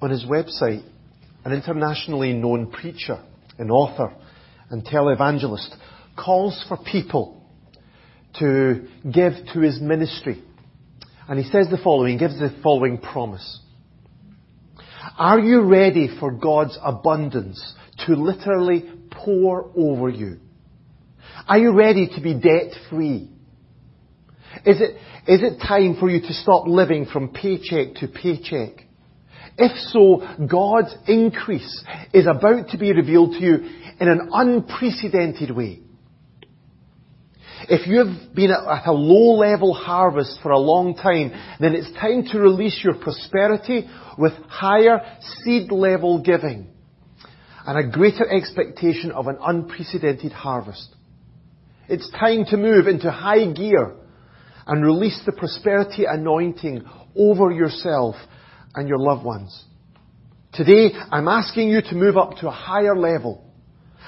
on his website, an internationally known preacher, an author, and televangelist calls for people to give to his ministry. And he says the following, gives the following promise. Are you ready for God's abundance to literally pour over you? Are you ready to be debt free? Is it, is it time for you to stop living from paycheck to paycheck? If so, God's increase is about to be revealed to you in an unprecedented way. If you've been at a low level harvest for a long time, then it's time to release your prosperity with higher seed level giving and a greater expectation of an unprecedented harvest. It's time to move into high gear and release the prosperity anointing over yourself and your loved ones. Today, I'm asking you to move up to a higher level.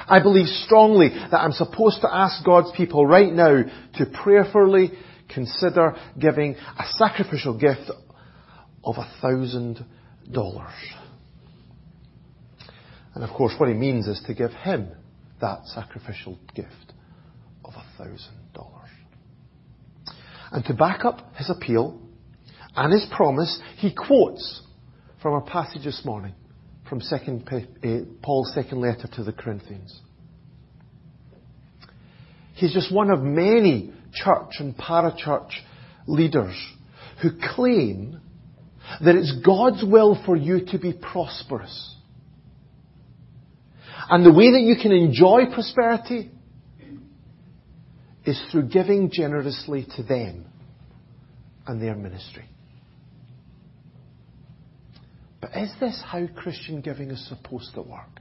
I believe strongly that I'm supposed to ask God's people right now to prayerfully consider giving a sacrificial gift of a thousand dollars. And of course, what he means is to give him that sacrificial gift of a thousand dollars. And to back up his appeal and his promise, he quotes from our passage this morning from second, uh, Paul's second letter to the Corinthians. He's just one of many church and parachurch leaders who claim that it's God's will for you to be prosperous. And the way that you can enjoy prosperity is through giving generously to them and their ministry. But is this how Christian giving is supposed to work?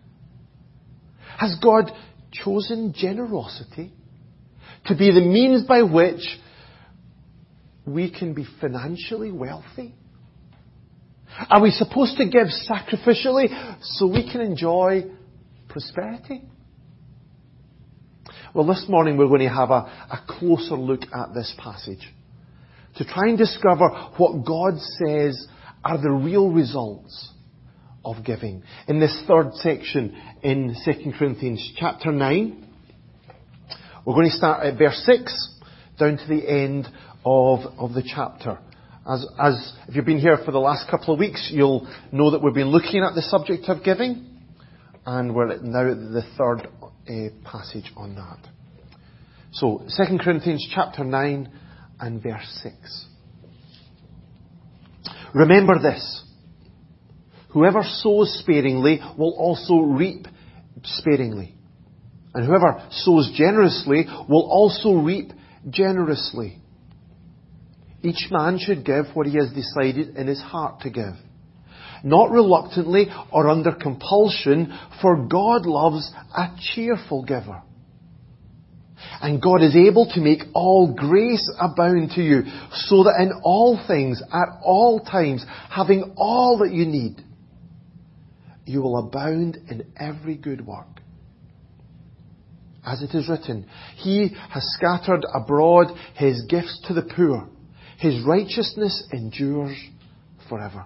Has God chosen generosity to be the means by which we can be financially wealthy? Are we supposed to give sacrificially so we can enjoy prosperity? Well, this morning we're going to have a, a closer look at this passage to try and discover what God says are the real results of giving. In this third section in 2 Corinthians chapter 9, we're going to start at verse 6 down to the end of, of the chapter. As, as if you've been here for the last couple of weeks, you'll know that we've been looking at the subject of giving, and we're now at the third uh, passage on that. So, 2 Corinthians chapter 9 and verse 6. Remember this. Whoever sows sparingly will also reap sparingly. And whoever sows generously will also reap generously. Each man should give what he has decided in his heart to give. Not reluctantly or under compulsion, for God loves a cheerful giver. And God is able to make all grace abound to you, so that in all things, at all times, having all that you need, you will abound in every good work. As it is written, He has scattered abroad His gifts to the poor. His righteousness endures forever.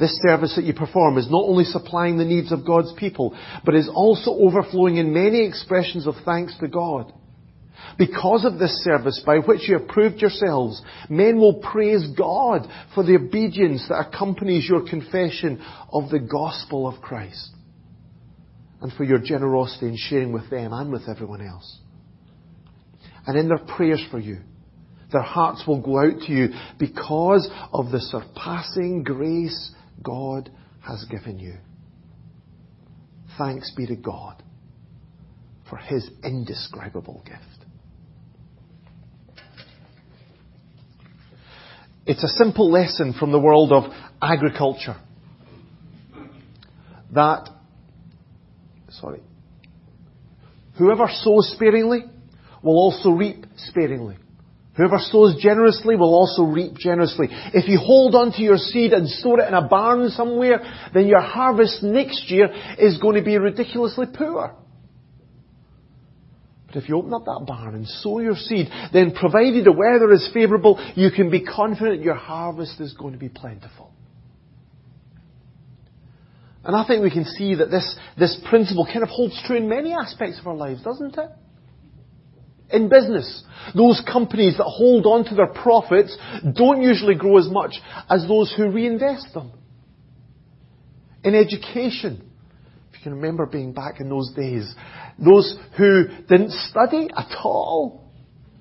This service that you perform is not only supplying the needs of God's people, but is also overflowing in many expressions of thanks to God. Because of this service by which you have proved yourselves, men will praise God for the obedience that accompanies your confession of the gospel of Christ. And for your generosity in sharing with them and with everyone else. And in their prayers for you, their hearts will go out to you because of the surpassing grace God has given you. Thanks be to God for His indescribable gift. It's a simple lesson from the world of agriculture that, sorry, Whoever sows sparingly will also reap sparingly. Whoever sows generously will also reap generously. If you hold on to your seed and store it in a barn somewhere, then your harvest next year is going to be ridiculously poor. But if you open up that barn and sow your seed, then provided the weather is favourable, you can be confident your harvest is going to be plentiful. And I think we can see that this, this principle kind of holds true in many aspects of our lives, doesn't it? In business, those companies that hold on to their profits don't usually grow as much as those who reinvest them. In education, if you can remember being back in those days, those who didn't study at all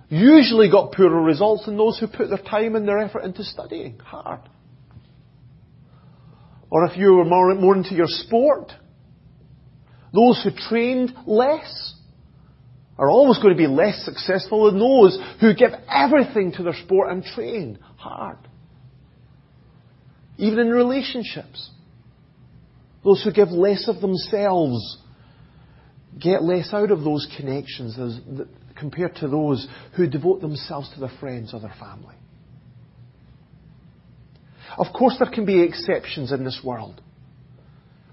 usually got poorer results than those who put their time and their effort into studying hard. Or if you were more, more into your sport, those who trained less are always going to be less successful than those who give everything to their sport and train hard. Even in relationships. Those who give less of themselves get less out of those connections as, compared to those who devote themselves to their friends or their family. Of course, there can be exceptions in this world.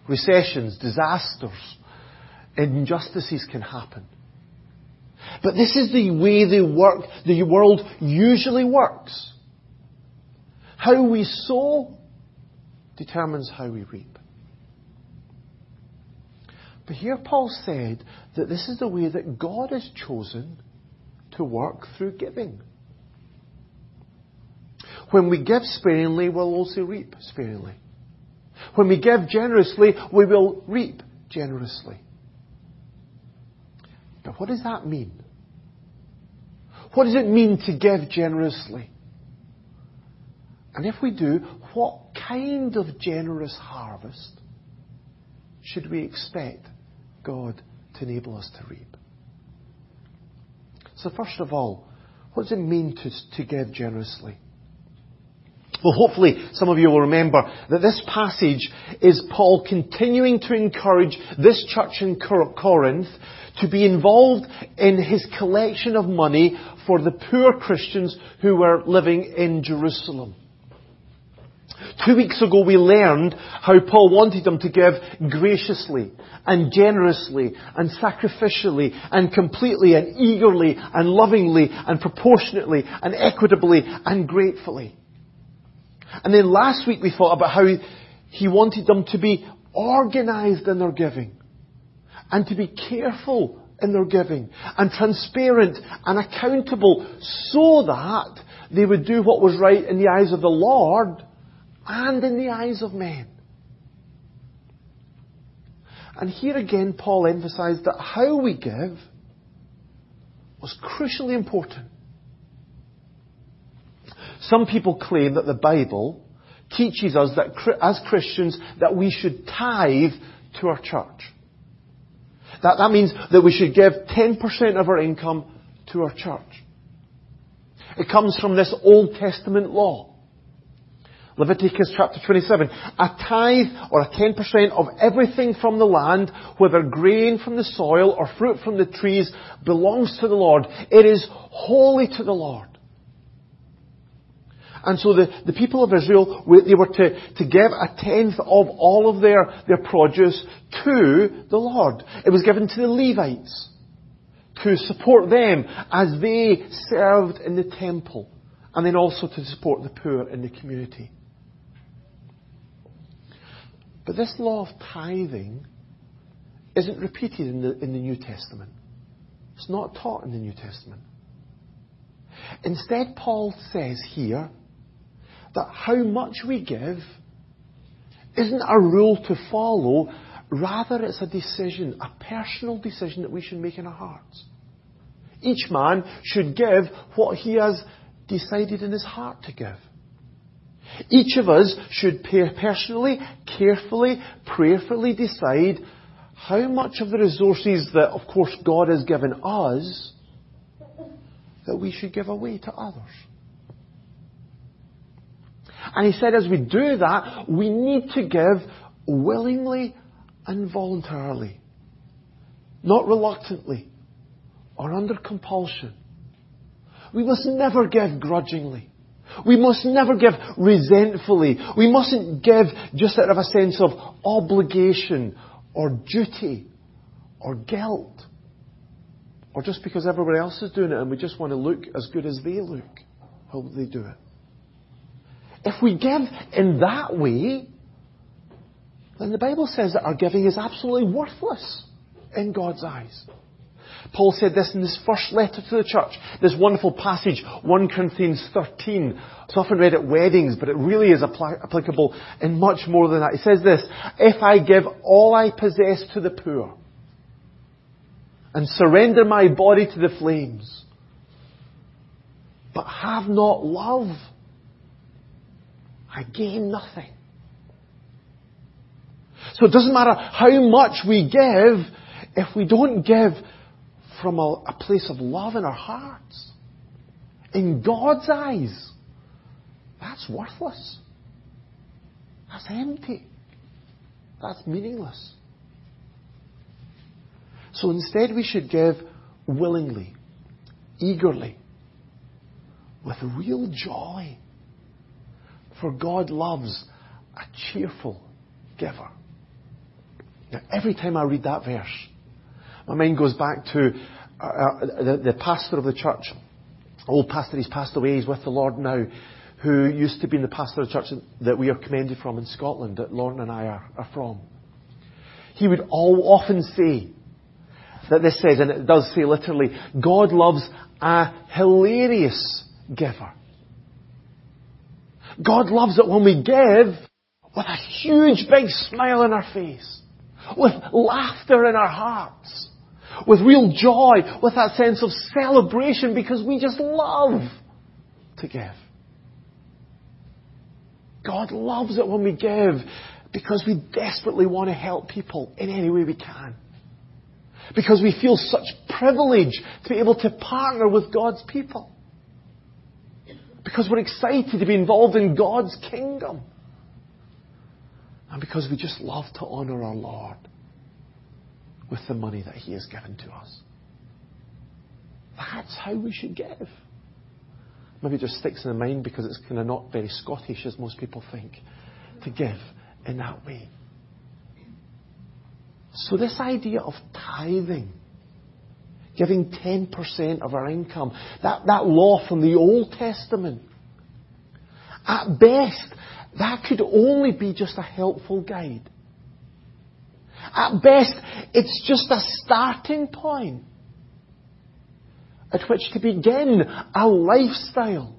Recessions, disasters, injustices can happen. But this is the way the, work, the world usually works. How we sow determines how we reap. But here Paul said that this is the way that God has chosen to work through giving. When we give sparingly, we'll also reap sparingly. When we give generously, we will reap generously. But what does that mean? What does it mean to give generously? And if we do, what kind of generous harvest should we expect God to enable us to reap? So first of all, what does it mean to, to give generously? Well, hopefully some of you will remember that this passage is Paul continuing to encourage this church in Corinth to be involved in his collection of money for the poor Christians who were living in Jerusalem. Two weeks ago we learned how Paul wanted them to give graciously and generously and sacrificially and completely and eagerly and lovingly and proportionately and equitably and gratefully. And then last week we thought about how he, wanted them to be organized in their giving and to be careful in their giving and transparent and accountable so that they would do what was right in the eyes of the Lord and in the eyes of men. And here again, Paul emphasized that how we give was crucially important. Some people claim that the Bible teaches us that as Christians that we should tithe to our church. That, that means that we should give 10% of our income to our church. It comes from this Old Testament law. Leviticus chapter 27. A tithe or a 10% of everything from the land, whether grain from the soil or fruit from the trees, belongs to the Lord. It is holy to the Lord. And so the, the people of Israel, they were to, to give a tenth of all of their, their produce to the Lord. It was given to the Levites to support them as they served in the temple and then also to support the poor in the community. But this law of tithing isn't repeated in the, in the New Testament. It's not taught in the New Testament. Instead, Paul says here that how much we give isn't a rule to follow, rather it's a decision, a personal decision that we should make in our hearts. Each man should give what he has decided in his heart to give. Each of us should personally, carefully, prayerfully decide how much of the resources that, of course, God has given us that we should give away to others. And he said as we do that, we need to give willingly and voluntarily. Not reluctantly or under compulsion. We must never give grudgingly. We must never give resentfully. We mustn't give just out of a sense of obligation or duty or guilt. Or just because everybody else is doing it and we just want to look as good as they look while they do it. If we give in that way, then the Bible says that our giving is absolutely worthless in God's eyes. Paul said this in his first letter to the church. This wonderful passage, 1 Corinthians 13. It's often read at weddings, but it really is applicable in much more than that. He says this, If I give all I possess to the poor and surrender my body to the flames, but have not love, I gain nothing. So it doesn't matter how much we give if we don't give from a, a place of love in our hearts. In God's eyes, that's worthless. That's empty. That's meaningless. So instead we should give willingly, eagerly, with real joy. For God loves a cheerful giver. Now, every time I read that verse, my mind goes back to uh, uh, the, the pastor of the church, old pastor, he's passed away, he's with the Lord now, who used to be in the pastor of the church that we are commended from in Scotland, that Lauren and I are, are from. He would all often say that this says, and it does say literally, God loves a hilarious giver. God loves it when we give with a huge big smile on our face, with laughter in our hearts, with real joy, with that sense of celebration because we just love to give. God loves it when we give because we desperately want to help people in any way we can. Because we feel such privilege to be able to partner with God's people. Because we're excited to be involved in God's kingdom. And because we just love to honour our Lord with the money that He has given to us. That's how we should give. Maybe it just sticks in the mind because it's kind of not very Scottish as most people think to give in that way. So this idea of tithing, giving 10% of our income, that, that law from the Old Testament, at best, that could only be just a helpful guide. At best, it's just a starting point at which to begin a lifestyle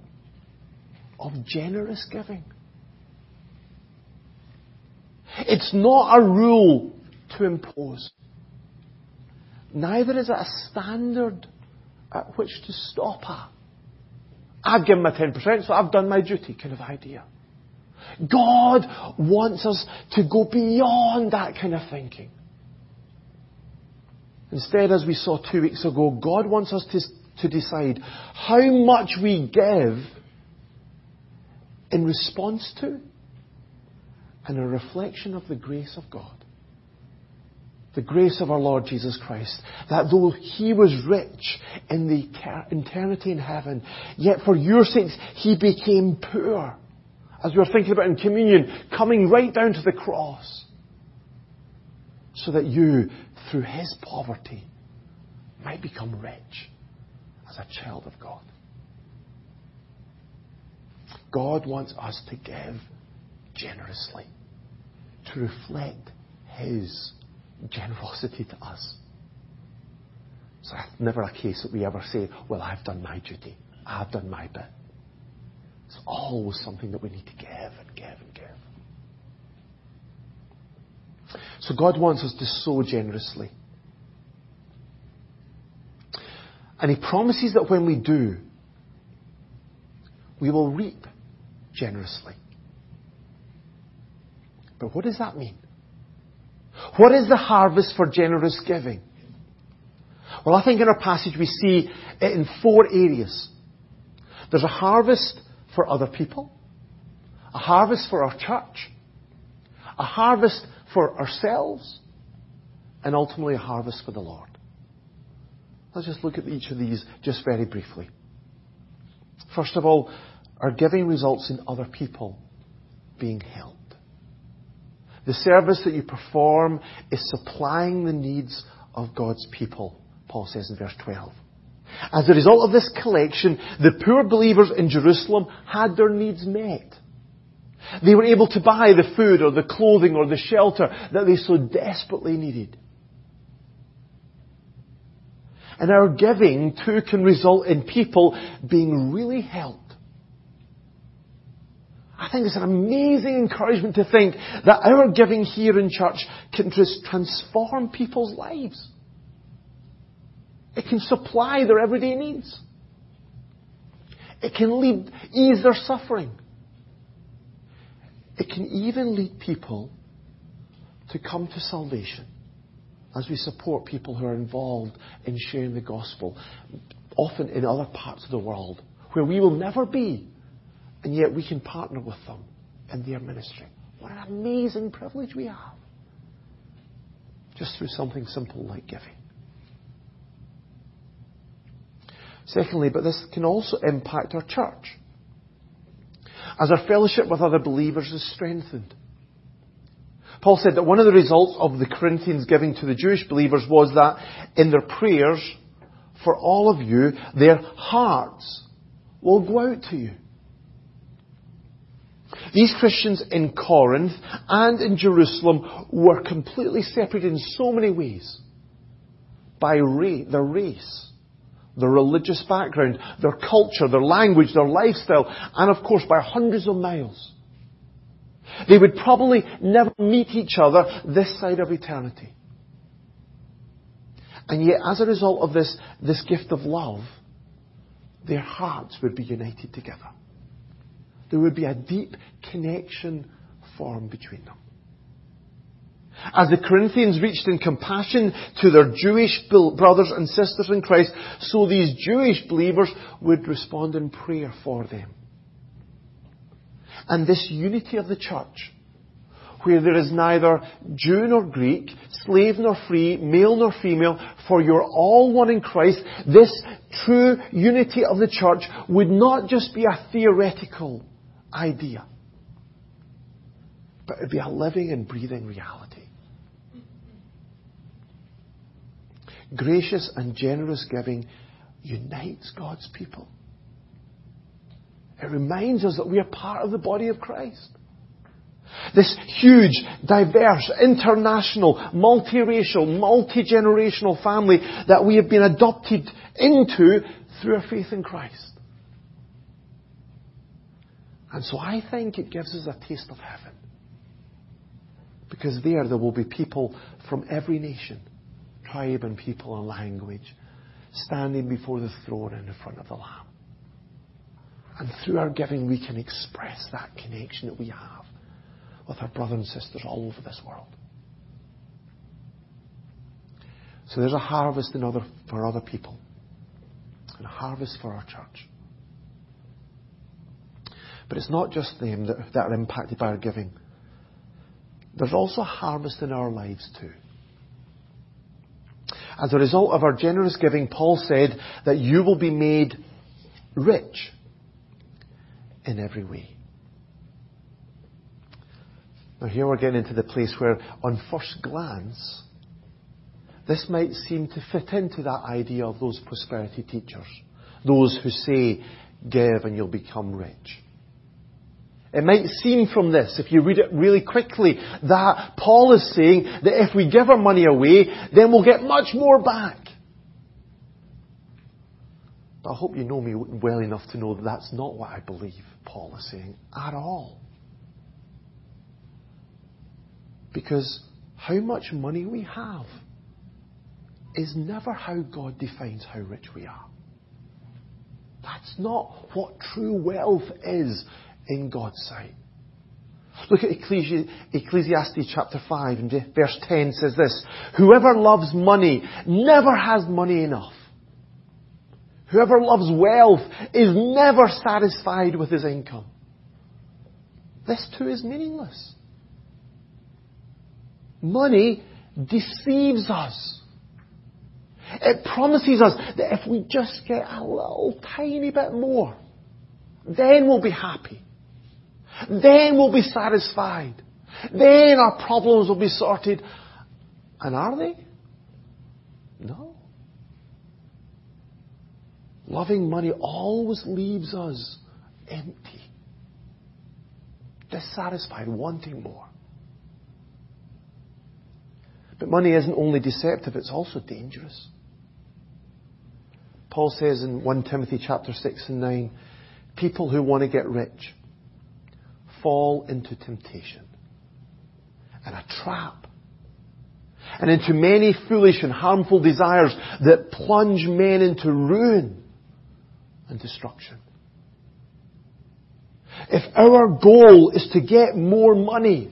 of generous giving. It's not a rule to impose. Neither is it a standard at which to stop at. I've given my 10%, so I've done my duty kind of idea. God wants us to go beyond that kind of thinking. Instead, as we saw two weeks ago, God wants us to, to decide how much we give in response to and a reflection of the grace of God. The grace of our Lord Jesus Christ. That though He was rich in the eternity in heaven, yet for your sakes He became poor as we were thinking about in communion, coming right down to the cross, so that you, through his poverty, might become rich as a child of God. God wants us to give generously, to reflect his generosity to us. So it's never a case that we ever say, well, I've done my duty. I've done my bit. It's always something that we need to give and give and give. So God wants us to sow generously. And He promises that when we do, we will reap generously. But what does that mean? What is the harvest for generous giving? Well, I think in our passage we see it in four areas. There's a harvest for other people, a harvest for our church, a harvest for ourselves, and ultimately a harvest for the Lord. Let's just look at each of these just very briefly. First of all, our giving results in other people being helped. The service that you perform is supplying the needs of God's people, Paul says in verse 12. As a result of this collection, the poor believers in Jerusalem had their needs met. They were able to buy the food or the clothing or the shelter that they so desperately needed. And our giving too can result in people being really helped. I think it's an amazing encouragement to think that our giving here in church can just transform people's lives. It can supply their everyday needs. It can lead, ease their suffering. It can even lead people to come to salvation as we support people who are involved in sharing the gospel, often in other parts of the world where we will never be, and yet we can partner with them in their ministry. What an amazing privilege we have. Just through something simple like giving. Secondly, but this can also impact our church as our fellowship with other believers is strengthened. Paul said that one of the results of the Corinthians giving to the Jewish believers was that in their prayers for all of you, their hearts will go out to you. These Christians in Corinth and in Jerusalem were completely separated in so many ways by ra- their race their religious background, their culture, their language, their lifestyle, and of course by hundreds of miles. They would probably never meet each other this side of eternity. And yet, as a result of this, this gift of love, their hearts would be united together. There would be a deep connection formed between them. As the Corinthians reached in compassion to their Jewish brothers and sisters in Christ, so these Jewish believers would respond in prayer for them. And this unity of the church, where there is neither Jew nor Greek, slave nor free, male nor female, for you're all one in Christ, this true unity of the church would not just be a theoretical idea, but it would be a living and breathing reality. gracious and generous giving unites God's people. It reminds us that we are part of the body of Christ. This huge, diverse, international, multiracial, multi-generational family that we have been adopted into through our faith in Christ. And so I think it gives us a taste of heaven. Because there, there will be people from every nation tribe and people and language standing before the throne and in front of the Lamb. And through our giving, we can express that connection that we have with our brothers and sisters all over this world. So there's a harvest in other, for other people, and a harvest for our church. But it's not just them that, that are impacted by our giving. There's also harvest in our lives too. As a result of our generous giving, Paul said that you will be made rich in every way. Now here we're getting into the place where on first glance, this might seem to fit into that idea of those prosperity teachers. Those who say, give and you'll become rich. It might seem from this, if you read it really quickly, that Paul is saying that if we give our money away, then we'll get much more back. But I hope you know me well enough to know that that's not what I believe Paul is saying at all. Because how much money we have is never how God defines how rich we are. That's not what true wealth is in God's sight. Look at Ecclesiastes chapter 5 and verse 10 says this, Whoever loves money never has money enough. Whoever loves wealth is never satisfied with his income. This too is meaningless. Money deceives us. It It promises us that if we just get a little tiny bit more, then we'll be happy. Then we'll be satisfied. Then our problems will be sorted. And are they? No. Loving money always leaves us empty, dissatisfied, wanting more. But money isn't only deceptive, it's also dangerous. Paul says in 1 Timothy chapter 6 and 9, people who want to get rich fall into temptation and a trap and into many foolish and harmful desires that plunge men into ruin and destruction. If our goal is to get more money,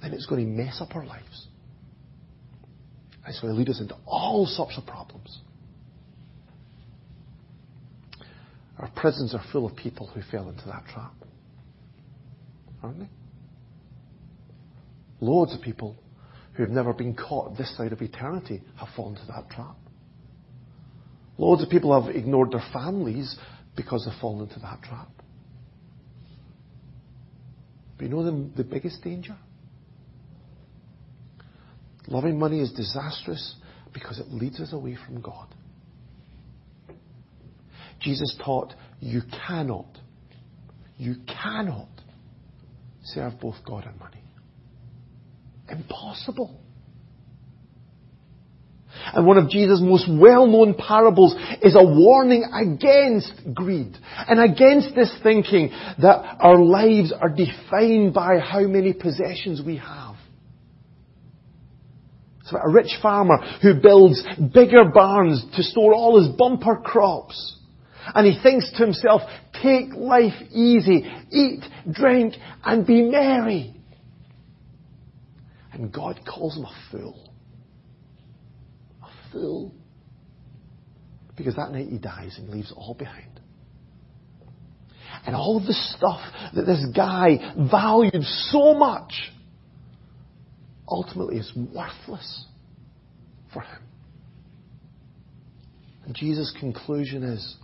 then it's going to mess up our lives. It's going to lead us into all sorts of problems. Our prisons are full of people who fell into that trap. Aren't they? Loads of people who have never been caught this side of eternity have fallen into that trap. Loads of people have ignored their families because they've fallen into that trap. But you know the, the biggest danger? Loving money is disastrous because it leads us away from God. Jesus taught you cannot, you cannot serve both God and money. Impossible. And one of Jesus' most well-known parables is a warning against greed and against this thinking that our lives are defined by how many possessions we have. It's about a rich farmer who builds bigger barns to store all his bumper crops. And he thinks to himself, take life easy, eat, drink, and be merry. And God calls him a fool A fool. Because that night he dies and leaves all behind. And all the stuff that this guy valued so much ultimately is worthless for him. And Jesus' conclusion is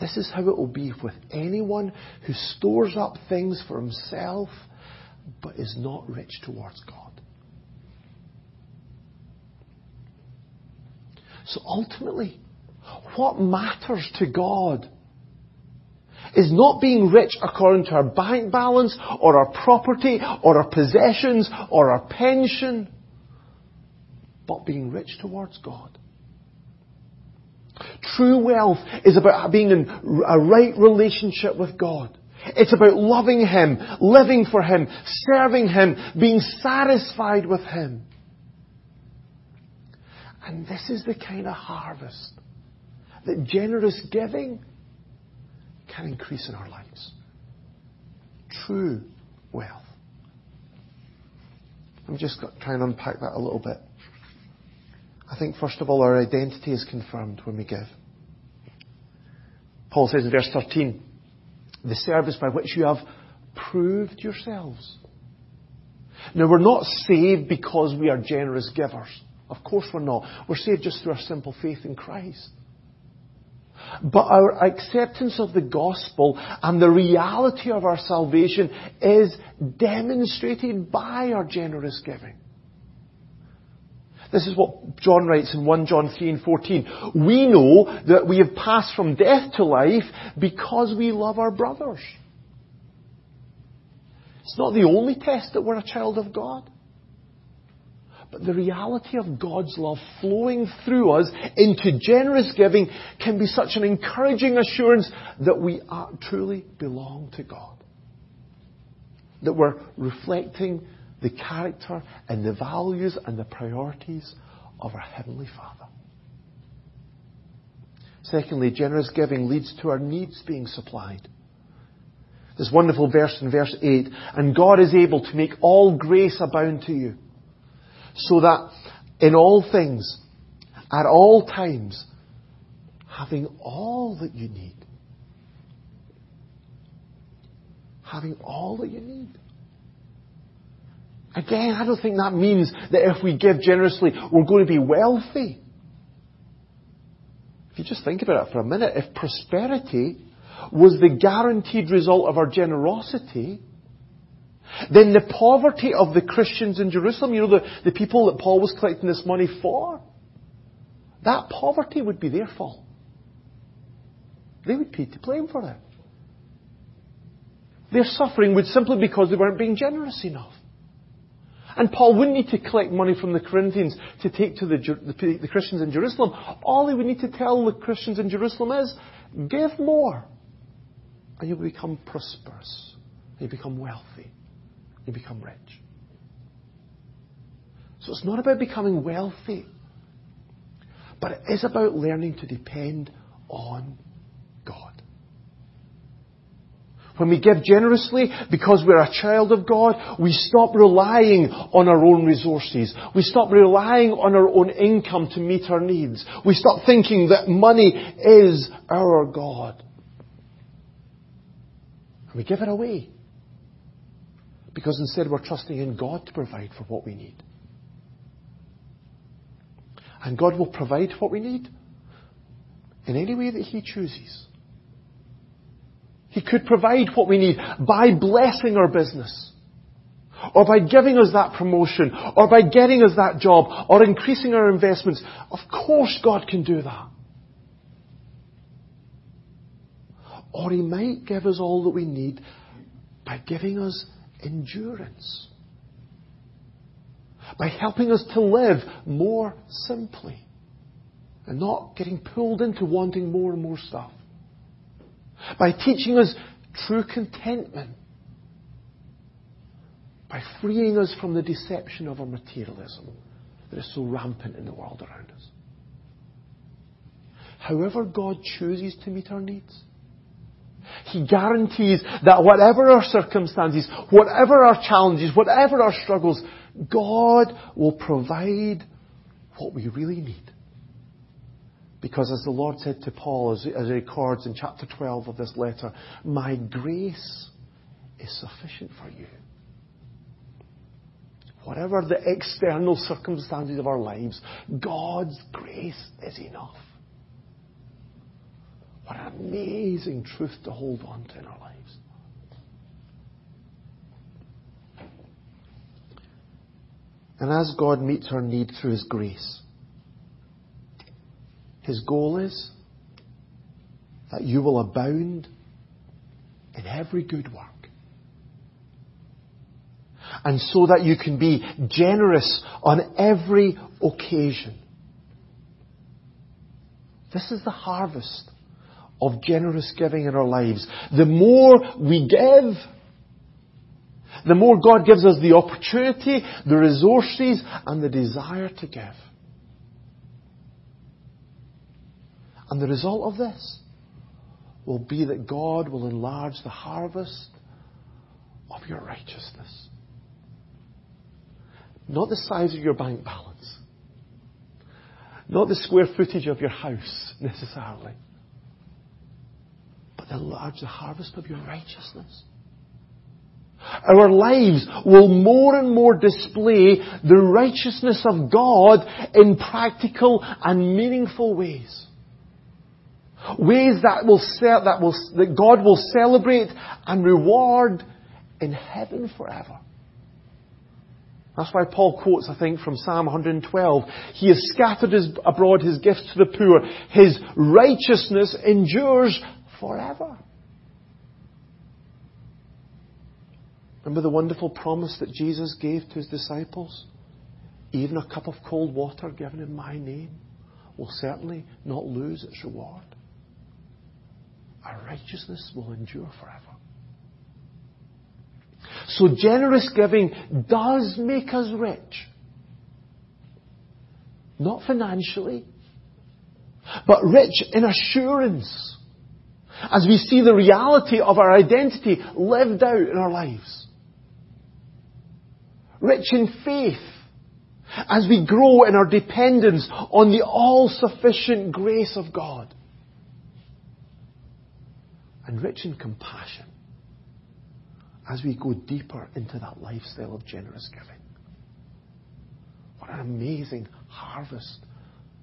this is how it will be with anyone who stores up things for himself but is not rich towards God. So ultimately, what matters to God is not being rich according to our bank balance or our property or our possessions or our pension, but being rich towards God. True wealth is about being in a right relationship with God. It's about loving Him, living for Him, serving Him, being satisfied with Him. And this is the kind of harvest that generous giving can increase in our lives. True wealth. I'm just trying to unpack that a little bit. I think, first of all, our identity is confirmed when we give. Paul says in verse 13, the service by which you have proved yourselves. Now, we're not saved because we are generous givers. Of course we're not. We're saved just through our simple faith in Christ. But our acceptance of the gospel and the reality of our salvation is demonstrated by our generous giving. This is what John writes in 1 John 3 and 14. We know that we have passed from death to life because we love our brothers. It's not the only test that we're a child of God. But the reality of God's love flowing through us into generous giving can be such an encouraging assurance that we truly belong to God. That we're reflecting the character and the values and the priorities of our Heavenly Father. Secondly, generous giving leads to our needs being supplied. This wonderful verse in verse 8, and God is able to make all grace abound to you so that in all things, at all times, having all that you need. Having all that you need. Again, I don't think that means that if we give generously, we're going to be wealthy. If you just think about it for a minute, if prosperity was the guaranteed result of our generosity, then the poverty of the Christians in Jerusalem, you know, the, the people that Paul was collecting this money for, that poverty would be their fault. They would be to blame for it. Their suffering would simply because they weren't being generous enough. And Paul wouldn't need to collect money from the Corinthians to take to the, the, the, Christians in Jerusalem. All he would need to tell the Christians in Jerusalem is, give more. And you'll become prosperous. You become wealthy. You become rich. So it's not about becoming wealthy. But it is about learning to depend on God. When we give generously because we're a child of God, we stop relying on our own resources. We stop relying on our own income to meet our needs. We stop thinking that money is our God. And we give it away. Because instead we're trusting in God to provide for what we need. And God will provide what we need in any way that He chooses. He could provide what we need by blessing our business. Or by giving us that promotion. Or by getting us that job. Or increasing our investments. Of course God can do that. Or He might give us all that we need by giving us endurance. By helping us to live more simply. And not getting pulled into wanting more and more stuff by teaching us true contentment, by freeing us from the deception of our materialism that is so rampant in the world around us. However God chooses to meet our needs, He guarantees that whatever our circumstances, whatever our challenges, whatever our struggles, God will provide what we really need. Because as the Lord said to Paul, as, as he records in chapter 12 of this letter, my grace is sufficient for you. Whatever the external circumstances of our lives, God's grace is enough. What an amazing truth to hold on to in our lives. And as God meets our need through His grace, his goal is that you will abound in every good work. And so that you can be generous on every occasion. This is the harvest of generous giving in our lives. The more we give, the more God gives us the opportunity, the resources, and the desire to give. And the result of this will be that God will enlarge the harvest of your righteousness. Not the size of your bank balance. Not the square footage of your house necessarily. But enlarge the harvest of your righteousness. Our lives will more and more display the righteousness of God in practical and meaningful ways. Ways that will, that will, that God will celebrate and reward in heaven forever. That's why Paul quotes, I think, from Psalm 112. He has scattered his, abroad his gifts to the poor. His righteousness endures forever. Remember the wonderful promise that Jesus gave to his disciples? Even a cup of cold water given in my name will certainly not lose its reward our righteousness will endure forever. So generous giving does make us rich. Not financially, but rich in assurance as we see the reality of our identity lived out in our lives. Rich in faith as we grow in our dependence on the all-sufficient grace of God and rich in compassion as we go deeper into that lifestyle of generous giving. What an amazing harvest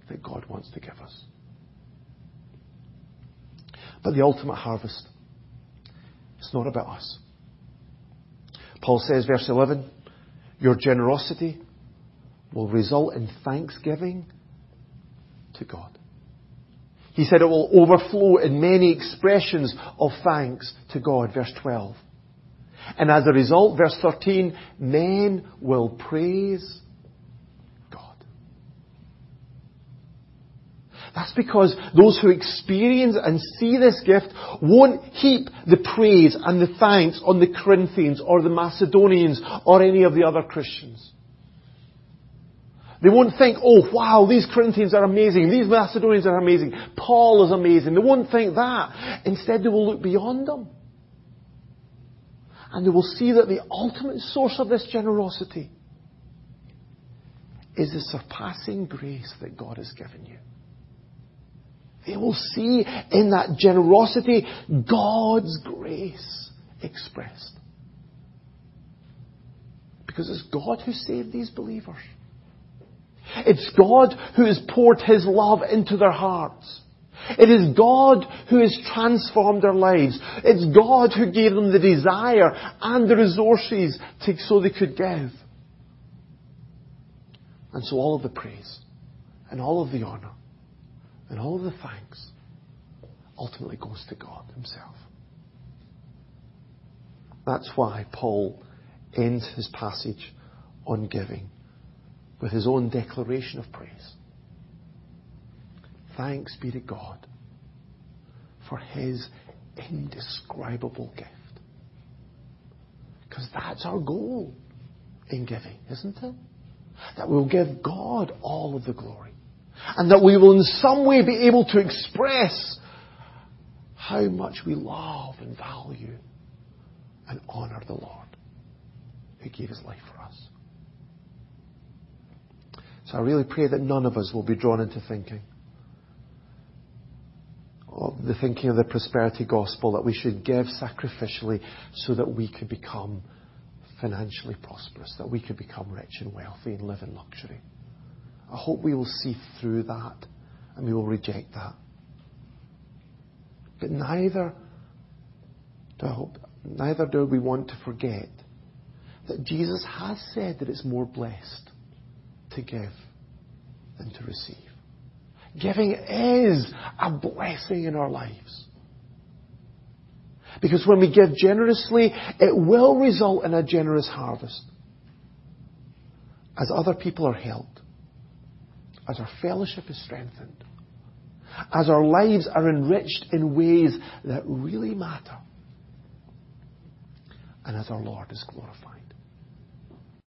that God wants to give us. But the ultimate harvest, it's not about us. Paul says, verse 11, your generosity will result in thanksgiving to God. He said it will overflow in many expressions of thanks to God, verse 12. And as a result, verse 13, men will praise God. That's because those who experience and see this gift won't heap the praise and the thanks on the Corinthians or the Macedonians or any of the other Christians. They won't think, oh wow, these Corinthians are amazing, these Macedonians are amazing, Paul is amazing. They won't think that. Instead they will look beyond them. And they will see that the ultimate source of this generosity is the surpassing grace that God has given you. They will see in that generosity God's grace expressed. Because it's God who saved these believers. It's God who has poured His love into their hearts. It is God who has transformed their lives. It's God who gave them the desire and the resources to, so they could give. And so all of the praise and all of the honour and all of the thanks ultimately goes to God Himself. That's why Paul ends his passage on giving with his own declaration of praise. Thanks be to God for his indescribable gift. Because that's our goal in giving, isn't it? That we'll give God all of the glory. And that we will in some way be able to express how much we love and value and honour the Lord who gave his life for us. So I really pray that none of us will be drawn into thinking of the thinking of the prosperity gospel that we should give sacrificially so that we could become financially prosperous, that we could become rich and wealthy and live in luxury. I hope we will see through that and we will reject that. But neither do I hope, neither do we want to forget that Jesus has said that it's more blessed to give than to receive. Giving is a blessing in our lives. Because when we give generously, it will result in a generous harvest. As other people are helped, as our fellowship is strengthened, as our lives are enriched in ways that really matter, and as our Lord is glorified.